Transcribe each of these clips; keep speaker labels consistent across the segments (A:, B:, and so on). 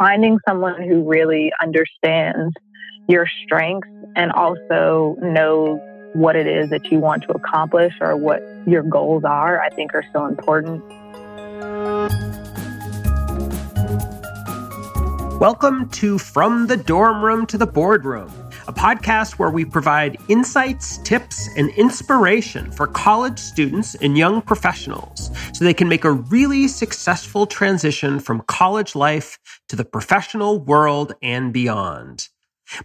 A: finding someone who really understands your strengths and also knows what it is that you want to accomplish or what your goals are, I think are so important.
B: Welcome to From the Dorm Room to the Boardroom, a podcast where we provide insights, tips, and inspiration for college students and young professionals so they can make a really successful transition from college life to the professional world and beyond.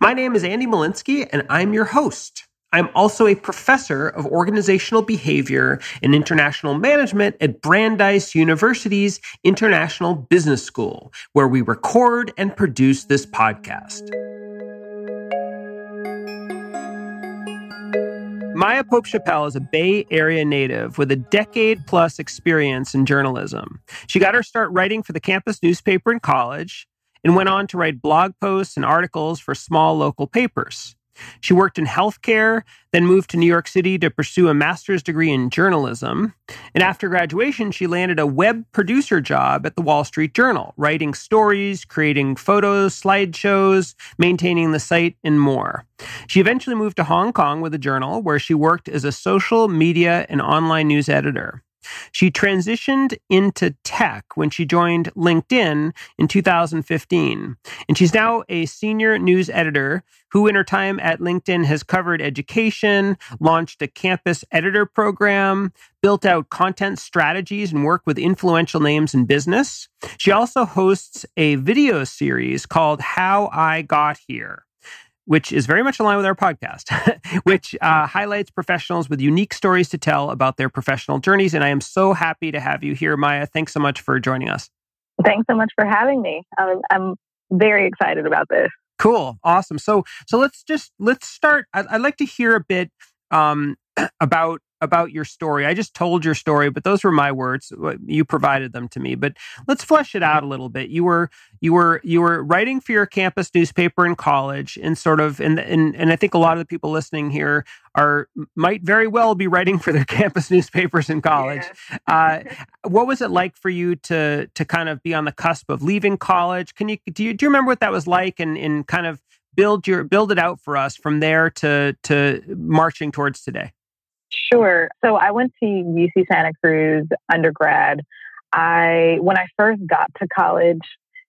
B: My name is Andy Molinsky, and I'm your host. I'm also a professor of organizational behavior and international management at Brandeis University's International Business School, where we record and produce this podcast. Maya Pope Chappell is a Bay Area native with a decade plus experience in journalism. She got her start writing for the campus newspaper in college and went on to write blog posts and articles for small local papers. She worked in healthcare, then moved to New York City to pursue a master's degree in journalism. And after graduation, she landed a web producer job at the Wall Street Journal, writing stories, creating photos, slideshows, maintaining the site, and more. She eventually moved to Hong Kong with the journal, where she worked as a social media and online news editor. She transitioned into tech when she joined LinkedIn in 2015. And she's now a senior news editor who, in her time at LinkedIn, has covered education, launched a campus editor program, built out content strategies, and worked with influential names in business. She also hosts a video series called How I Got Here which is very much aligned with our podcast, which uh, highlights professionals with unique stories to tell about their professional journeys. And I am so happy to have you here, Maya. Thanks so much for joining us.
A: Thanks so much for having me. I'm, I'm very excited about this.
B: Cool, awesome. So, so let's just let's start. I'd, I'd like to hear a bit um, about about your story. I just told your story, but those were my words. You provided them to me. But let's flesh it out a little bit. You were you were you were writing for your campus newspaper in college, and sort of and and and I think a lot of the people listening here are might very well be writing for their campus newspapers in college. Yeah. uh, what was it like for you to to kind of be on the cusp of leaving college? Can you do you do you remember what that was like, and and kind of build your build it out for us from there to to marching towards today?
A: Sure. So I went to UC Santa Cruz undergrad. I when I first got to college,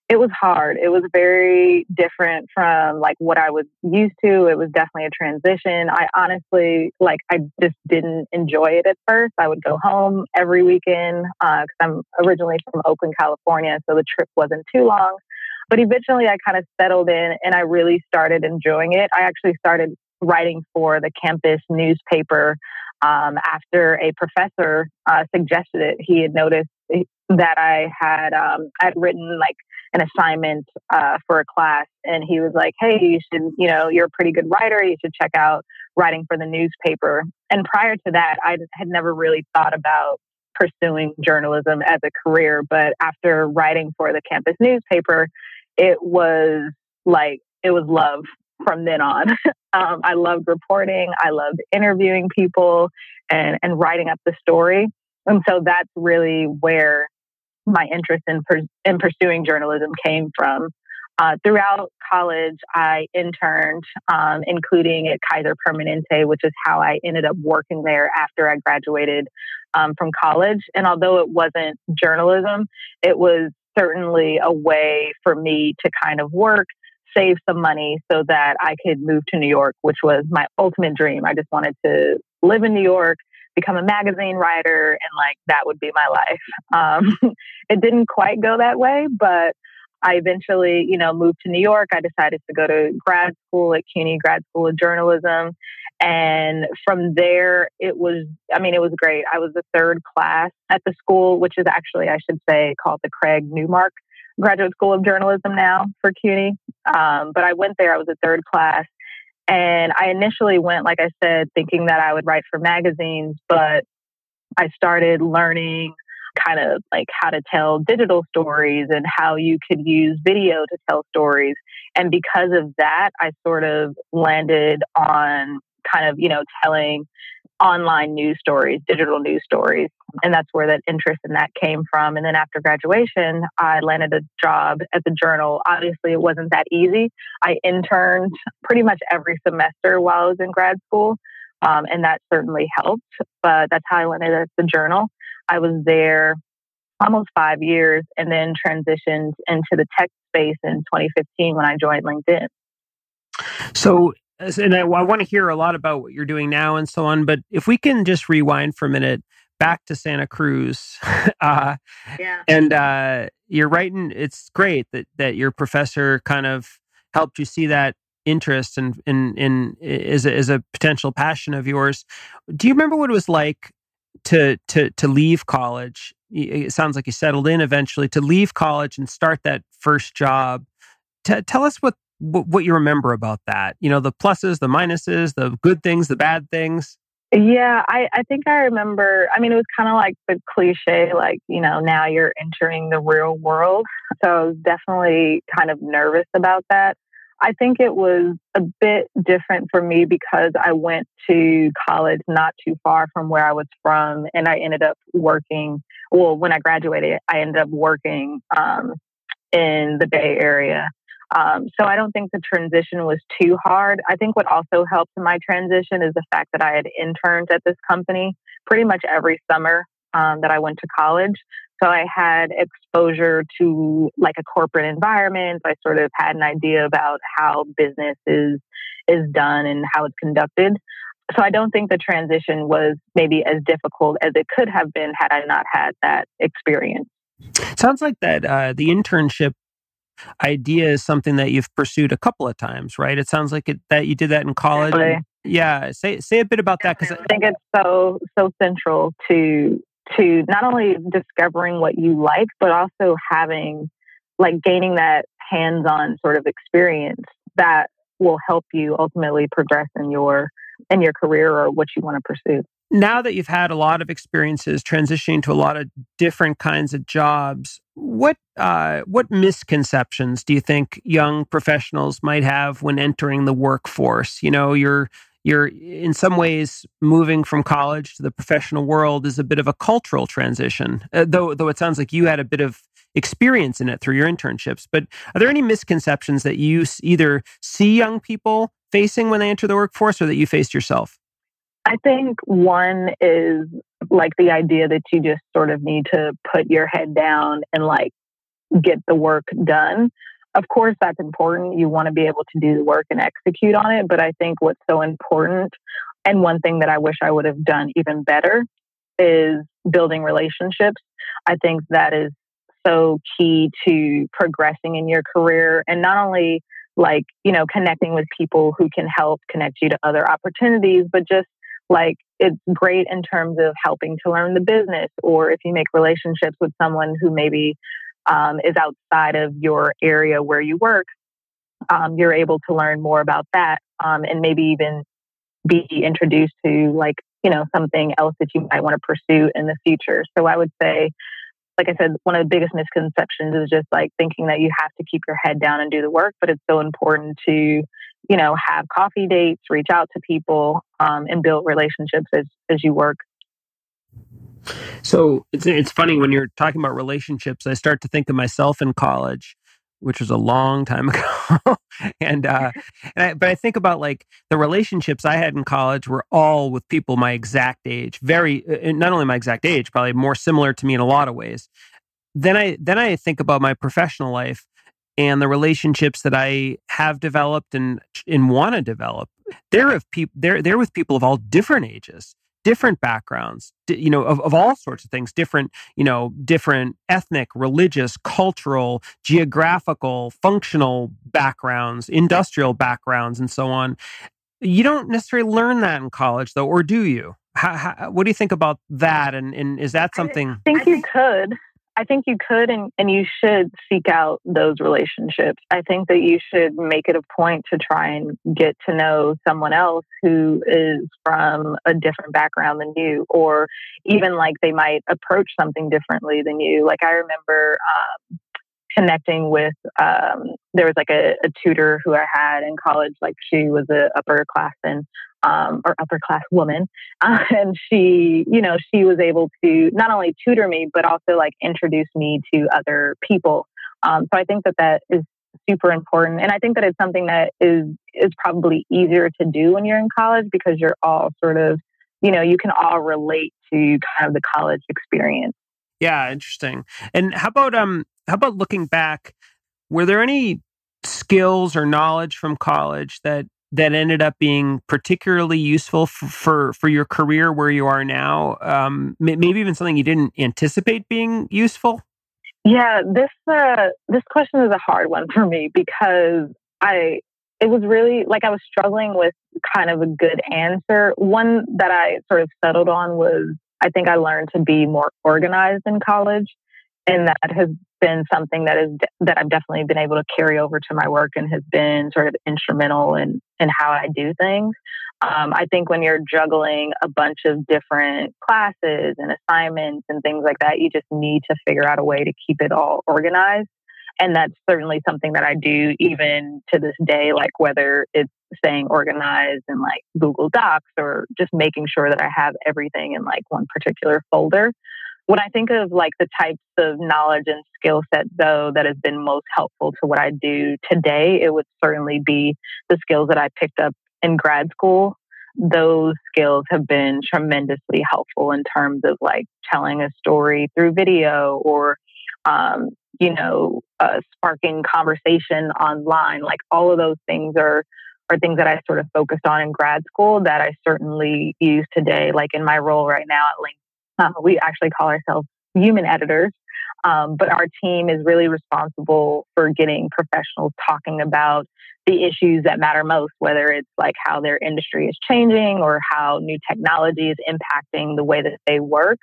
A: it was hard. It was very different from like what I was used to. It was definitely a transition. I honestly like I just didn't enjoy it at first. I would go home every weekend because uh, I'm originally from Oakland, California, so the trip wasn't too long. But eventually, I kind of settled in and I really started enjoying it. I actually started writing for the campus newspaper um, after a professor uh, suggested it. He had noticed that I had um, I'd written like an assignment uh, for a class, and he was like, "Hey, you should, you know, you're a pretty good writer. You should check out writing for the newspaper." And prior to that, I had never really thought about pursuing journalism as a career. But after writing for the campus newspaper, it was like it was love from then on. um, I loved reporting. I loved interviewing people and, and writing up the story. And so that's really where my interest in, per, in pursuing journalism came from. Uh, throughout college, I interned, um, including at Kaiser Permanente, which is how I ended up working there after I graduated um, from college. And although it wasn't journalism, it was certainly a way for me to kind of work save some money so that I could move to New York, which was my ultimate dream. I just wanted to live in New York, become a magazine writer, and like that would be my life. Um, it didn't quite go that way, but I eventually, you know, moved to New York. I decided to go to grad school at CUNY Grad School of Journalism. And from there, it was, I mean, it was great. I was the third class at the school, which is actually, I should say, called the Craig Newmark graduate school of journalism now for CUNY. Um, but I went there, I was a third class. And I initially went, like I said, thinking that I would write for magazines, but I started learning kind of like how to tell digital stories and how you could use video to tell stories. And because of that, I sort of landed on kind of, you know, telling online news stories, digital news stories. And that's where that interest in that came from. And then after graduation, I landed a job at the journal. Obviously, it wasn't that easy. I interned pretty much every semester while I was in grad school. Um, and that certainly helped. But that's how I landed at the journal. I was there almost five years and then transitioned into the tech space in 2015 when I joined LinkedIn.
B: So, and I, I want to hear a lot about what you're doing now and so on, but if we can just rewind for a minute back to Santa Cruz.
A: uh, yeah.
B: And uh, you're writing, it's great that, that your professor kind of helped you see that interest and in, in, in, is, a, is a potential passion of yours. Do you remember what it was like to, to, to leave college? It sounds like you settled in eventually to leave college and start that first job. T- tell us what what you remember about that. You know, the pluses, the minuses, the good things, the bad things.
A: Yeah, I, I think I remember. I mean, it was kind of like the cliche, like, you know, now you're entering the real world. So I was definitely kind of nervous about that. I think it was a bit different for me because I went to college not too far from where I was from, and I ended up working. Well, when I graduated, I ended up working um, in the Bay Area. Um, so I don't think the transition was too hard. I think what also helped my transition is the fact that I had interned at this company pretty much every summer um, that I went to college. So I had exposure to like a corporate environment. I sort of had an idea about how business is is done and how it's conducted. So I don't think the transition was maybe as difficult as it could have been had I not had that experience.
B: Sounds like that uh, the internship idea is something that you've pursued a couple of times, right? It sounds like it, that you did that in college. Yeah, say say a bit about that
A: because I think it's so so central to to not only discovering what you like, but also having like gaining that hands-on sort of experience that will help you ultimately progress in your in your career or what you want to pursue
B: now that you've had a lot of experiences transitioning to a lot of different kinds of jobs, what uh, what misconceptions do you think young professionals might have when entering the workforce? You know, you're you're in some ways moving from college to the professional world is a bit of a cultural transition. Uh, though though it sounds like you had a bit of experience in it through your internships. But are there any misconceptions that you either see young people facing when they enter the workforce or that you faced yourself?
A: I think one is like the idea that you just sort of need to put your head down and like get the work done. Of course, that's important. You want to be able to do the work and execute on it. But I think what's so important, and one thing that I wish I would have done even better, is building relationships. I think that is so key to progressing in your career and not only like, you know, connecting with people who can help connect you to other opportunities, but just like it's great in terms of helping to learn the business or if you make relationships with someone who maybe um, is outside of your area where you work um, you're able to learn more about that um, and maybe even be introduced to like you know something else that you might want to pursue in the future. So i would say like I said, one of the biggest misconceptions is just like thinking that you have to keep your head down and do the work, but it's so important to, you know, have coffee dates, reach out to people, um, and build relationships as, as you work.
B: So it's it's funny when you're talking about relationships. I start to think of myself in college, which was a long time ago. and, uh, and I, but I think about like the relationships I had in college were all with people my exact age, very, uh, uh, not only my exact age, probably more similar to me in a lot of ways. Then I, then I think about my professional life and the relationships that I have developed and, and want to develop. They're of people, they're, they're with people of all different ages different backgrounds, you know, of, of all sorts of things, different, you know, different ethnic, religious, cultural, geographical, functional backgrounds, industrial backgrounds, and so on. You don't necessarily learn that in college, though, or do you? How, how, what do you think about that? And, and is that something?
A: I think you could. I think you could and, and you should seek out those relationships. I think that you should make it a point to try and get to know someone else who is from a different background than you, or even like they might approach something differently than you. Like I remember um, connecting with, um, there was like a, a tutor who I had in college, like she was a upper class and um, or upper class woman. Uh, and she, you know, she was able to not only tutor me, but also like introduce me to other people. Um, so I think that that is super important. And I think that it's something that is, is probably easier to do when you're in college because you're all sort of, you know, you can all relate to kind of the college experience.
B: Yeah, interesting. And how about um how about looking back? Were there any skills or knowledge from college that that ended up being particularly useful for, for, for your career where you are now? Um, maybe even something you didn't anticipate being useful.
A: Yeah, this uh, this question is a hard one for me because I it was really like I was struggling with kind of a good answer. One that I sort of settled on was I think I learned to be more organized in college, and that has been something that is that I've definitely been able to carry over to my work and has been sort of instrumental in in how I do things. Um, I think when you're juggling a bunch of different classes and assignments and things like that, you just need to figure out a way to keep it all organized. And that's certainly something that I do even to this day, like whether it's staying organized in like Google Docs or just making sure that I have everything in like one particular folder. When I think of like the types of knowledge and skill set, though, that has been most helpful to what I do today, it would certainly be the skills that I picked up in grad school. Those skills have been tremendously helpful in terms of like telling a story through video or, um, you know, uh, sparking conversation online. Like all of those things are are things that I sort of focused on in grad school that I certainly use today. Like in my role right now at Uh, we actually call ourselves human editors, um, but our team is really responsible for getting professionals talking about the issues that matter most, whether it's like how their industry is changing or how new technology is impacting the way that they work.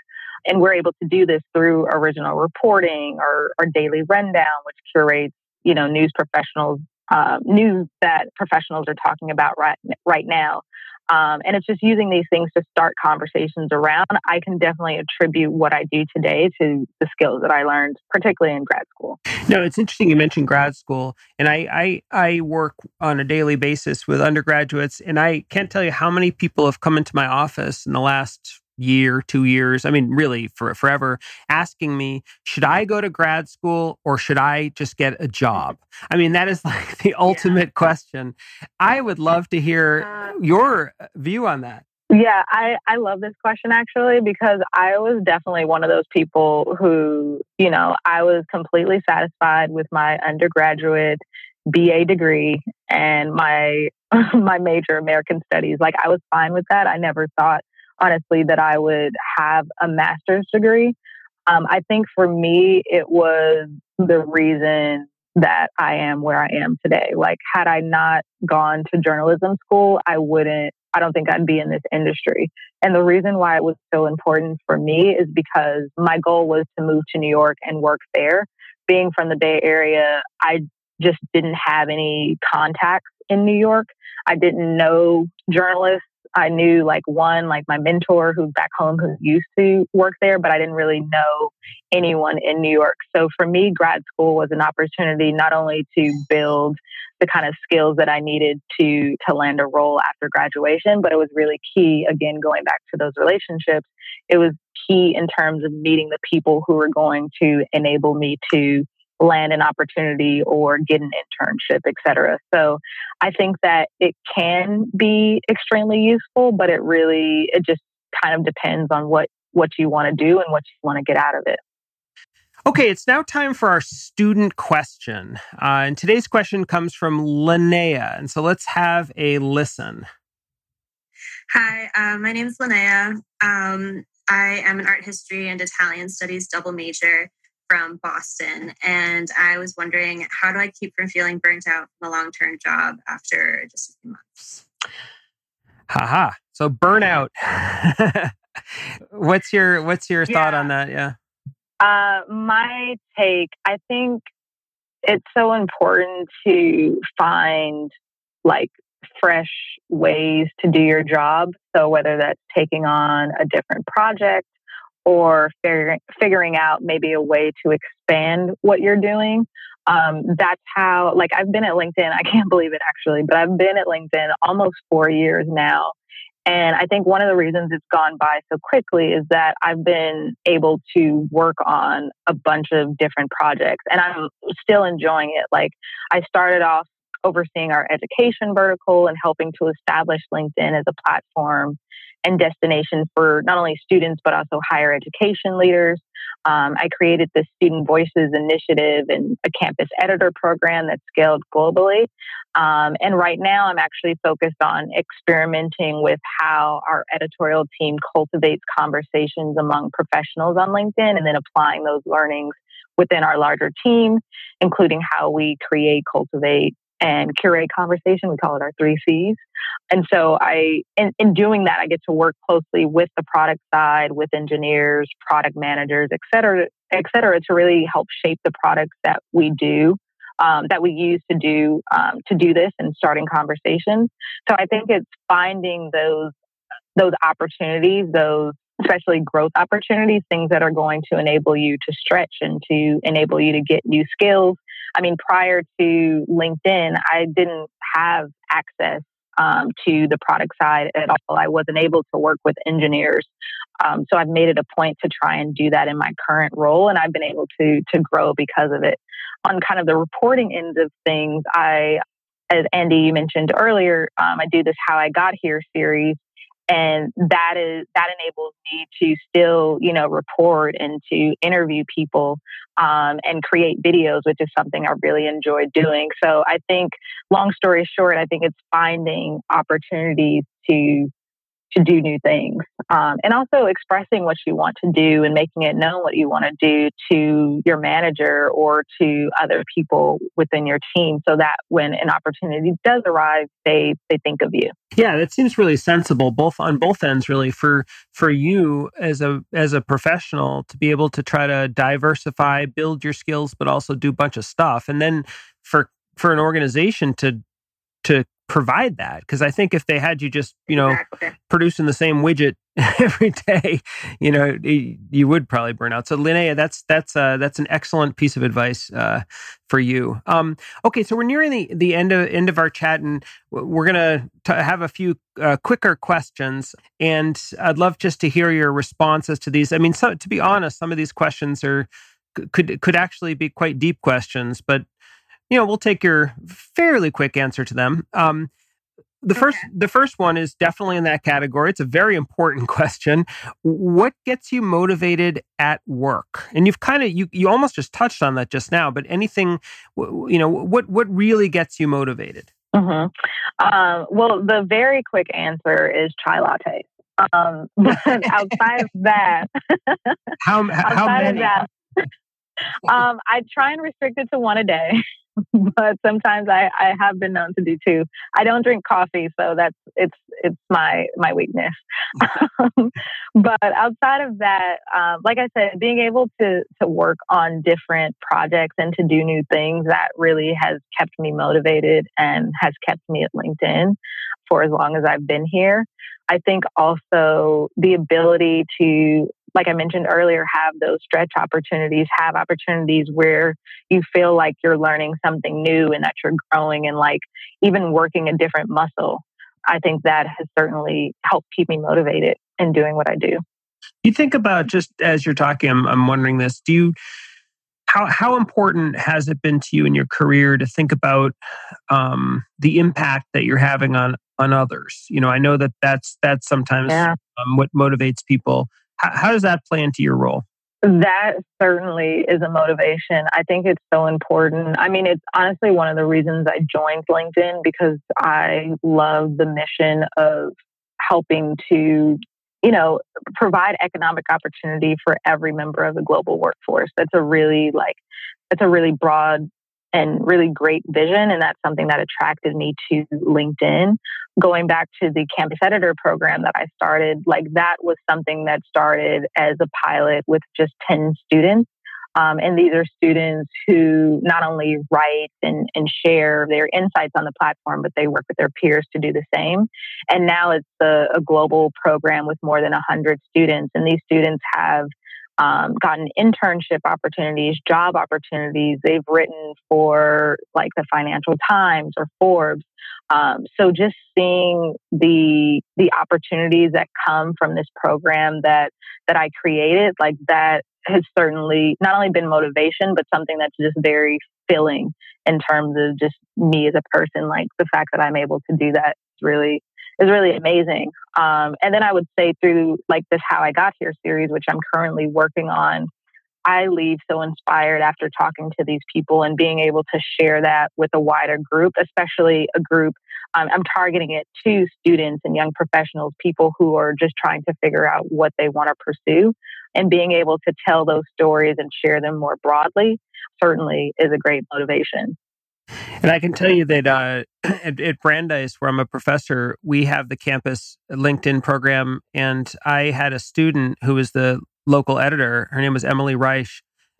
A: And we're able to do this through original reporting or, or daily rundown, which curates, you know, news professionals, uh, news that professionals are talking about right right now. Um, and it's just using these things to start conversations around. I can definitely attribute what I do today to the skills that I learned, particularly in grad school.
B: No, it's interesting you mentioned grad school, and I I, I work on a daily basis with undergraduates, and I can't tell you how many people have come into my office in the last year, two years, I mean, really for forever, asking me, should I go to grad school or should I just get a job? I mean, that is like the ultimate yeah. question. I would love to hear uh, your view on that.
A: Yeah, I, I love this question actually because I was definitely one of those people who, you know, I was completely satisfied with my undergraduate BA degree and my my major American studies. Like I was fine with that. I never thought honestly that I would have a master's degree. Um, I think for me, it was the reason that I am where I am today. Like, had I not gone to journalism school, I wouldn't, I don't think I'd be in this industry. And the reason why it was so important for me is because my goal was to move to New York and work there. Being from the Bay Area, I just didn't have any contacts in New York. I didn't know journalists I knew like one, like my mentor who's back home who used to work there, but I didn't really know anyone in New York. So for me, grad school was an opportunity not only to build the kind of skills that I needed to to land a role after graduation, but it was really key again going back to those relationships. It was key in terms of meeting the people who were going to enable me to land an opportunity or get an internship, et cetera. So I think that it can be extremely useful, but it really, it just kind of depends on what, what you want to do and what you want to get out of it.
B: Okay, it's now time for our student question. Uh, and today's question comes from Linnea. And so let's have a listen.
C: Hi, uh, my name is Linnea. Um, I am an art history and Italian studies double major from Boston. And I was wondering, how do I keep from feeling burnt out from a long term job after just a few months?
B: Haha. So burnout. what's your what's your yeah. thought on that? Yeah.
A: Uh, my take, I think it's so important to find like fresh ways to do your job. So whether that's taking on a different project or figuring figuring out maybe a way to expand what you're doing. Um, that's how, like, I've been at LinkedIn. I can't believe it actually, but I've been at LinkedIn almost four years now. And I think one of the reasons it's gone by so quickly is that I've been able to work on a bunch of different projects and I'm still enjoying it. Like I started off overseeing our education vertical and helping to establish LinkedIn as a platform and destination for not only students but also higher education leaders. Um, I created the Student Voices Initiative and a campus editor program that scaled globally. Um, and right now, I'm actually focused on experimenting with how our editorial team cultivates conversations among professionals on LinkedIn and then applying those learnings within our larger team, including how we create, cultivate, and curate conversation. We call it our three C's. And so I, in, in, doing that, I get to work closely with the product side, with engineers, product managers, et cetera, et cetera, to really help shape the products that we do. Um, that we use to do um, to do this and starting conversations. So I think it's finding those those opportunities, those especially growth opportunities, things that are going to enable you to stretch and to enable you to get new skills. I mean, prior to LinkedIn, I didn't have access um, to the product side at all. I wasn't able to work with engineers. Um, so I've made it a point to try and do that in my current role, and I've been able to to grow because of it. On kind of the reporting end of things, I, as Andy you mentioned earlier, um, I do this "How I Got Here" series, and that is that enables me to still you know report and to interview people um, and create videos which is something i really enjoy doing. So i think long story short i think it's finding opportunities to to do new things um, and also expressing what you want to do and making it known what you want to do to your manager or to other people within your team so that when an opportunity does arrive they they think of you.
B: Yeah that seems really sensible both on both ends really for for you as a as a professional to be able to try to diversify build your skills but also do a bunch of stuff. And then for for an organization to to provide that because i think if they had you just you know exactly. producing the same widget every day you know you would probably burn out. So linnea that's that's uh that's an excellent piece of advice uh for you. Um okay so we're nearing the the end of end of our chat and we're gonna t- have a few uh, quicker questions and i'd love just to hear your responses to these. I mean so to be honest some of these questions are could could actually be quite deep questions but you know, we'll take your fairly quick answer to them. Um, the okay. first the first one is definitely in that category. It's a very important question. What gets you motivated at work? And you've kind of you you almost just touched on that just now, but anything you know, what what really gets you motivated?
A: Mm-hmm. Um, well, the very quick answer is chai latte. Um, but outside of that,
B: how how many? That,
A: um, I try and restrict it to one a day. but sometimes I, I have been known to do two. I don't drink coffee, so that's it's it's my my weakness. but outside of that, um, like I said, being able to to work on different projects and to do new things that really has kept me motivated and has kept me at LinkedIn for as long as I've been here. I think also the ability to like I mentioned earlier, have those stretch opportunities, have opportunities where you feel like you're learning something new and that you're growing and like even working a different muscle. I think that has certainly helped keep me motivated in doing what I do.
B: You think about just as you're talking, I'm, I'm wondering this. Do you, how, how important has it been to you in your career to think about um, the impact that you're having on on others? You know, I know that that's that's sometimes yeah. um, what motivates people how, does that play into your role?
A: That certainly is a motivation. I think it's so important. I mean, it's honestly one of the reasons I joined LinkedIn because I love the mission of helping to, you know, provide economic opportunity for every member of the global workforce. That's a really like, that's a really broad and really great vision. And that's something that attracted me to LinkedIn. Going back to the campus editor program that I started, like that was something that started as a pilot with just 10 students. Um, and these are students who not only write and, and share their insights on the platform, but they work with their peers to do the same. And now it's a, a global program with more than 100 students. And these students have um, gotten internship opportunities, job opportunities. They've written for like the Financial Times or Forbes. Um, so just seeing the the opportunities that come from this program that that I created, like that has certainly not only been motivation, but something that's just very filling in terms of just me as a person. Like the fact that I'm able to do that is really is really amazing. Um, and then I would say through like this How I Got Here series, which I'm currently working on, I leave so inspired after talking to these people and being able to share that with a wider group, especially a group. Um, I'm targeting it to students and young professionals, people who are just trying to figure out what they want to pursue. And being able to tell those stories and share them more broadly certainly is a great motivation.
B: And I can tell you that uh, at, at, Brandeis, where I'm a professor, we have the campus LinkedIn program. And I had a student who was the local editor. Her name was Emily Reich.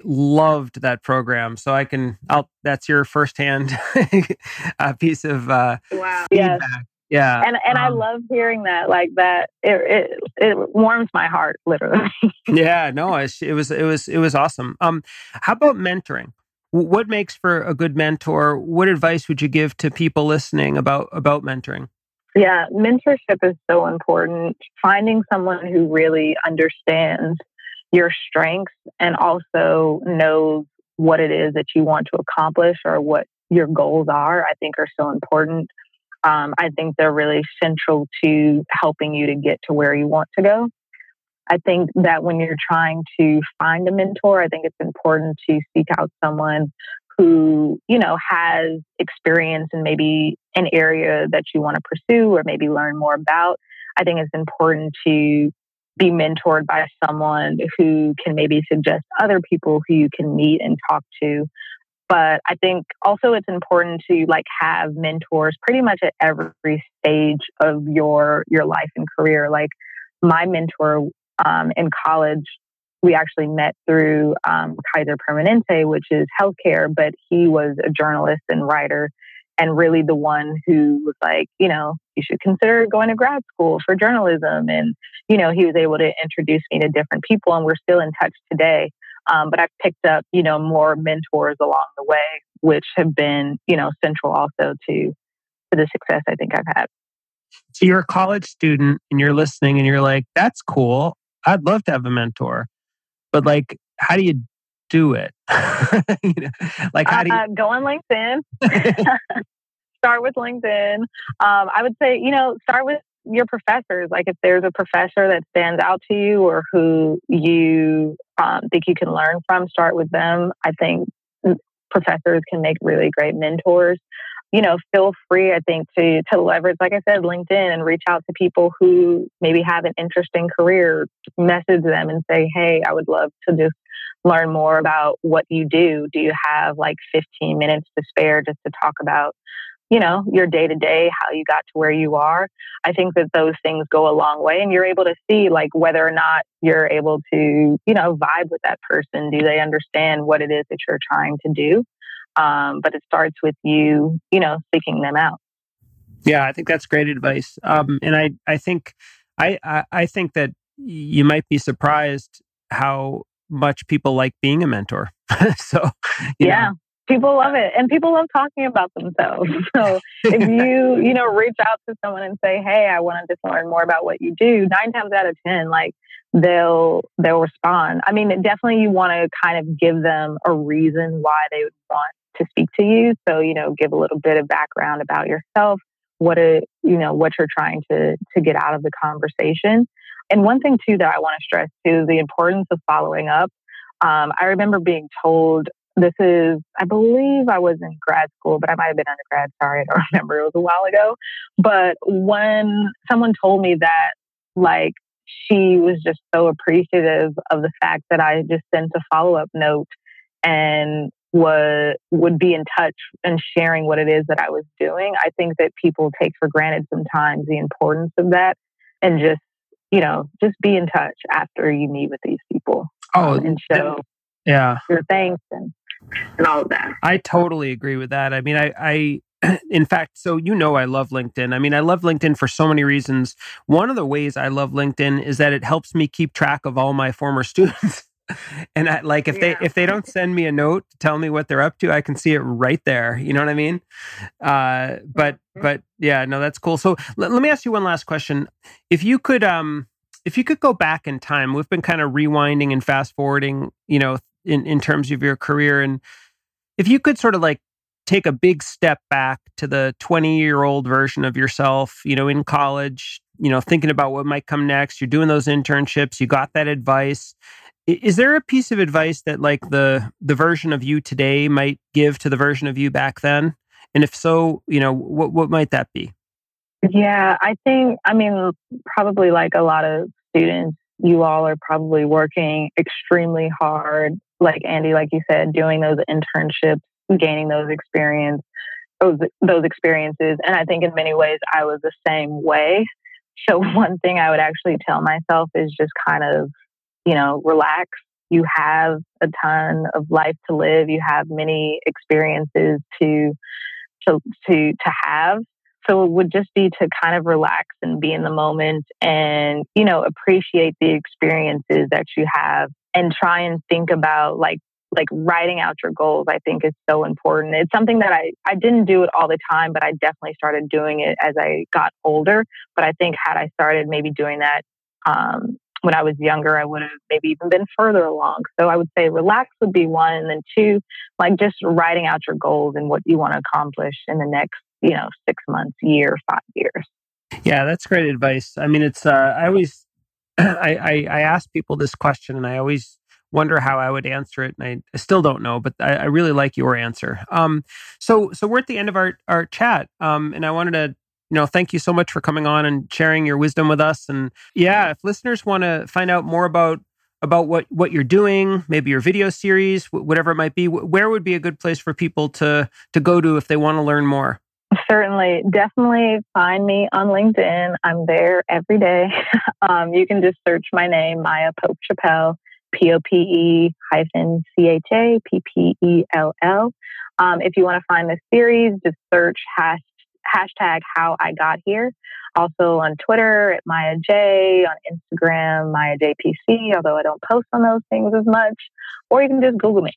B: Loved that program. So I can, I'll, that's your firsthand uh, piece of uh,
A: wow. feedback. Yes.
B: Yeah.
A: And and um, I love hearing that like that it, it it warms my heart literally.
B: yeah, no, it, it was it was it was awesome. Um how about mentoring? What makes for a good mentor? What advice would you give to people listening about about mentoring?
A: Yeah, mentorship is so important. Finding someone who really understands your strengths and also knows what it is that you want to accomplish or what your goals are, I think are so important. Um, I think they're really central to helping you to get to where you want to go. I think that when you're trying to find a mentor, I think it's important to seek out someone who, you know, has experience in maybe an area that you want to pursue or maybe learn more about. I think it's important to be mentored by someone who can maybe suggest other people who you can meet and talk to. But I think also it's important to like have mentors pretty much at every stage of your your life and career. Like my mentor um, in college, we actually met through um, Kaiser Permanente, which is healthcare, but he was a journalist and writer and really the one who was like, you know, you should consider going to grad school for journalism. And, you know, he was able to introduce me to different people and we're still in touch today. Um, but I've picked up, you know, more mentors along the way, which have been, you know, central also to, to the success I think I've had.
B: So you're a college student and you're listening and you're like, that's cool. I'd love to have a mentor. But like, how do you do it?
A: you know, like, how do you uh, go on LinkedIn? start with LinkedIn. Um, I would say, you know, start with your professors. Like, if there's a professor that stands out to you or who you um, think you can learn from, start with them. I think professors can make really great mentors you know, feel free, I think, to to leverage, like I said, LinkedIn and reach out to people who maybe have an interesting career, message them and say, hey, I would love to just learn more about what you do. Do you have like 15 minutes to spare just to talk about, you know, your day to day, how you got to where you are? I think that those things go a long way and you're able to see like whether or not you're able to, you know, vibe with that person. Do they understand what it is that you're trying to do? Um, but it starts with you, you know, seeking them out.
B: Yeah, I think that's great advice. Um, and I, I think, I, I, I think that you might be surprised how much people like being a mentor. so,
A: yeah. Know. People love it and people love talking about themselves. So if you, you know, reach out to someone and say, Hey, I want to just learn more about what you do, nine times out of 10, like they'll, they'll respond. I mean, definitely you want to kind of give them a reason why they would want to speak to you. So, you know, give a little bit of background about yourself, what it, you know, what you're trying to to get out of the conversation. And one thing too that I want to stress too is the importance of following up. Um, I remember being told this is, I believe I was in grad school, but I might have been undergrad. Sorry, I don't remember. It was a while ago. But when someone told me that, like, she was just so appreciative of the fact that I just sent a follow up note and would would be in touch and sharing what it is that I was doing. I think that people take for granted sometimes the importance of that and just, you know, just be in touch after you meet with these people.
B: Oh,
A: um, and show
B: yeah.
A: your thanks and and all of that.
B: I totally agree with that. I mean, I, I in fact, so you know, I love LinkedIn. I mean, I love LinkedIn for so many reasons. One of the ways I love LinkedIn is that it helps me keep track of all my former students. and I, like if yeah. they if they don't send me a note to tell me what they're up to, I can see it right there. You know what I mean? Uh, but mm-hmm. but yeah, no, that's cool. So l- let me ask you one last question. If you could um if you could go back in time, we've been kind of rewinding and fast forwarding, you know, in in terms of your career, and if you could sort of like take a big step back to the 20 year old version of yourself, you know, in college, you know, thinking about what might come next. You're doing those internships, you got that advice. Is there a piece of advice that like the the version of you today might give to the version of you back then? And if so, you know, what what might that be?
A: Yeah, I think I mean probably like a lot of students, you all are probably working extremely hard. Like Andy, like you said, doing those internships, gaining those experience, those those experiences. And I think in many ways I was the same way. So one thing I would actually tell myself is just kind of, you know, relax. You have a ton of life to live. You have many experiences to to to to have. So it would just be to kind of relax and be in the moment and, you know, appreciate the experiences that you have and try and think about like like writing out your goals i think is so important it's something that i i didn't do it all the time but i definitely started doing it as i got older but i think had i started maybe doing that um, when i was younger i would have maybe even been further along so i would say relax would be one and then two like just writing out your goals and what you want to accomplish in the next you know six months year five years
B: yeah that's great advice i mean it's uh, i always I, I i ask people this question and i always wonder how I would answer it, and I, I still don't know. But I, I, really like your answer. Um, so so we're at the end of our our chat, um, and I wanted to you know thank you so much for coming on and sharing your wisdom with us. And yeah, if listeners want to find out more about about what what you're doing, maybe your video series, whatever it might be, where would be a good place for people to to go to if they want to learn more?
A: Certainly, definitely find me on LinkedIn. I'm there every day. um, you can just search my name, Maya Pope Chappell. P O P E hyphen C H A P P E L L. Um, if you want to find the series, just search hash, hashtag how I got here. Also on Twitter at Maya J, on Instagram, Maya JPC, although I don't post on those things as much. Or you can just Google me.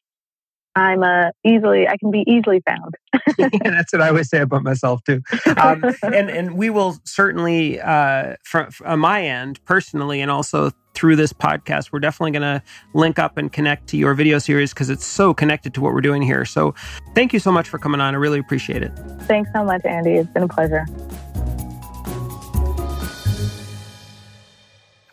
A: I'm uh, easily, I can be easily found.
B: yeah, that's what I always say about myself too. Um, and and we will certainly, uh, from, from my end personally, and also through this podcast, we're definitely going to link up and connect to your video series because it's so connected to what we're doing here. So, thank you so much for coming on. I really appreciate it.
A: Thanks so much, Andy. It's been a pleasure.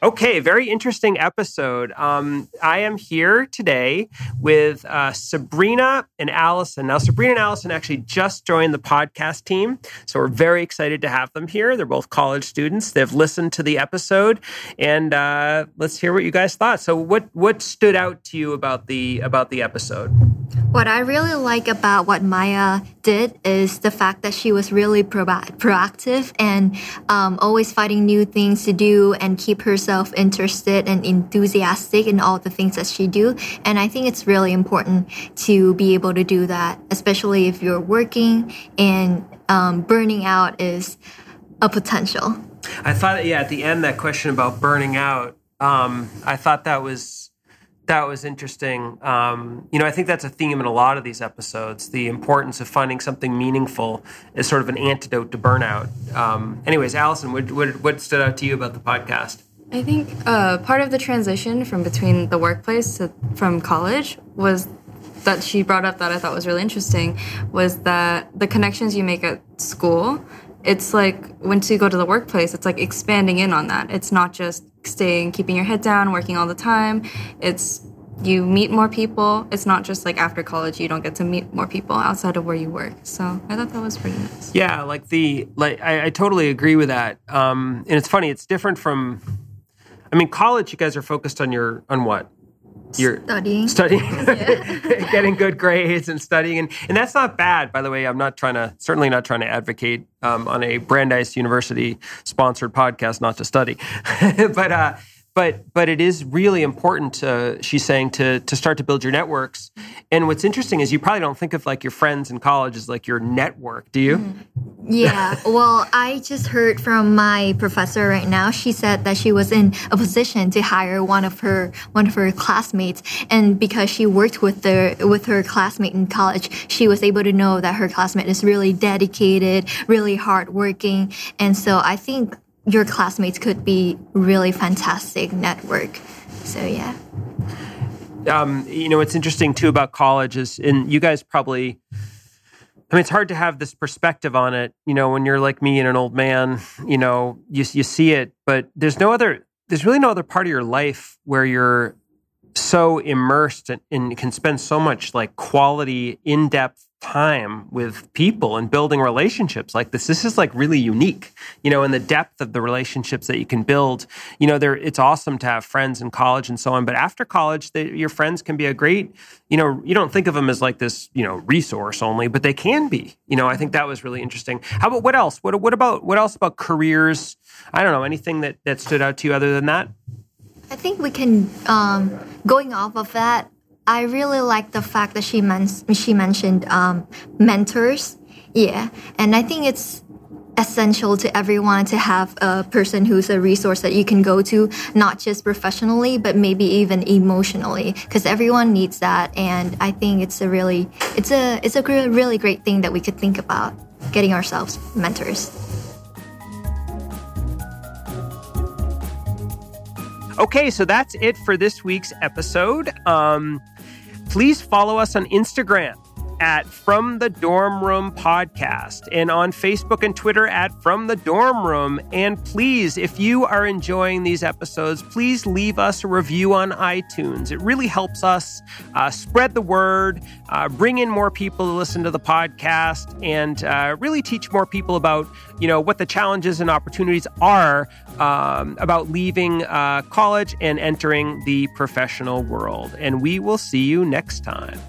B: Okay, very interesting episode. Um, I am here today with uh, Sabrina and Allison. Now, Sabrina and Allison actually just joined the podcast team, so we're very excited to have them here. They're both college students. They've listened to the episode, and uh, let's hear what you guys thought. So, what what stood out to you about the about the episode?
D: What I really like about what Maya did is the fact that she was really pro- proactive and um, always finding new things to do and keep herself interested and enthusiastic in all the things that she do. And I think it's really important to be able to do that, especially if you're working and um, burning out is a potential.
B: I thought, yeah, at the end, that question about burning out, um, I thought that was that was interesting. Um, you know, I think that's a theme in a lot of these episodes. The importance of finding something meaningful is sort of an antidote to burnout. Um, anyways, Allison, what, what, what stood out to you about the podcast?
E: I think uh, part of the transition from between the workplace to from college was that she brought up that I thought was really interesting was that the connections you make at school, it's like once you go to the workplace, it's like expanding in on that. It's not just staying, keeping your head down, working all the time. It's you meet more people. It's not just like after college you don't get to meet more people outside of where you work. So I thought that was pretty nice.
B: Yeah, like the like I, I totally agree with that. Um, and it's funny. It's different from I mean, college, you guys are focused on your on what?
D: You're studying,
B: studying, getting good grades and studying, and and that's not bad. By the way, I'm not trying to certainly not trying to advocate um, on a Brandeis University sponsored podcast not to study, but uh, but but it is really important to she's saying to to start to build your networks. And what's interesting is you probably don't think of like your friends in college as like your network do you? Mm-hmm.
D: Yeah, well, I just heard from my professor right now. She said that she was in a position to hire one of her one of her classmates, and because she worked with the with her classmate in college, she was able to know that her classmate is really dedicated, really hardworking, and so I think your classmates could be really fantastic network. So yeah.
B: Um, you know, what's interesting too about college is, and you guys probably I mean, it's hard to have this perspective on it. You know, when you're like me and an old man, you know, you you see it, but there's no other. There's really no other part of your life where you're so immersed and, and can spend so much like quality, in depth time with people and building relationships like this. This is like really unique, you know, in the depth of the relationships that you can build. You know, there it's awesome to have friends in college and so on, but after college, they, your friends can be a great, you know, you don't think of them as like this, you know, resource only, but they can be. You know, I think that was really interesting. How about what else? What what about what else about careers? I don't know anything that that stood out to you other than that.
D: I think we can um, going off of that. I really like the fact that she men- she mentioned um, mentors. Yeah, and I think it's essential to everyone to have a person who's a resource that you can go to, not just professionally, but maybe even emotionally, because everyone needs that. And I think it's a really, it's a, it's a really great thing that we could think about getting ourselves mentors.
B: Okay, so that's it for this week's episode. Um, please follow us on Instagram at From the Dorm Room Podcast and on Facebook and Twitter at From the Dorm Room. And please, if you are enjoying these episodes, please leave us a review on iTunes. It really helps us uh, spread the word, uh, bring in more people to listen to the podcast, and uh, really teach more people about you know what the challenges and opportunities are um, about leaving uh, college and entering the professional world. And we will see you next time.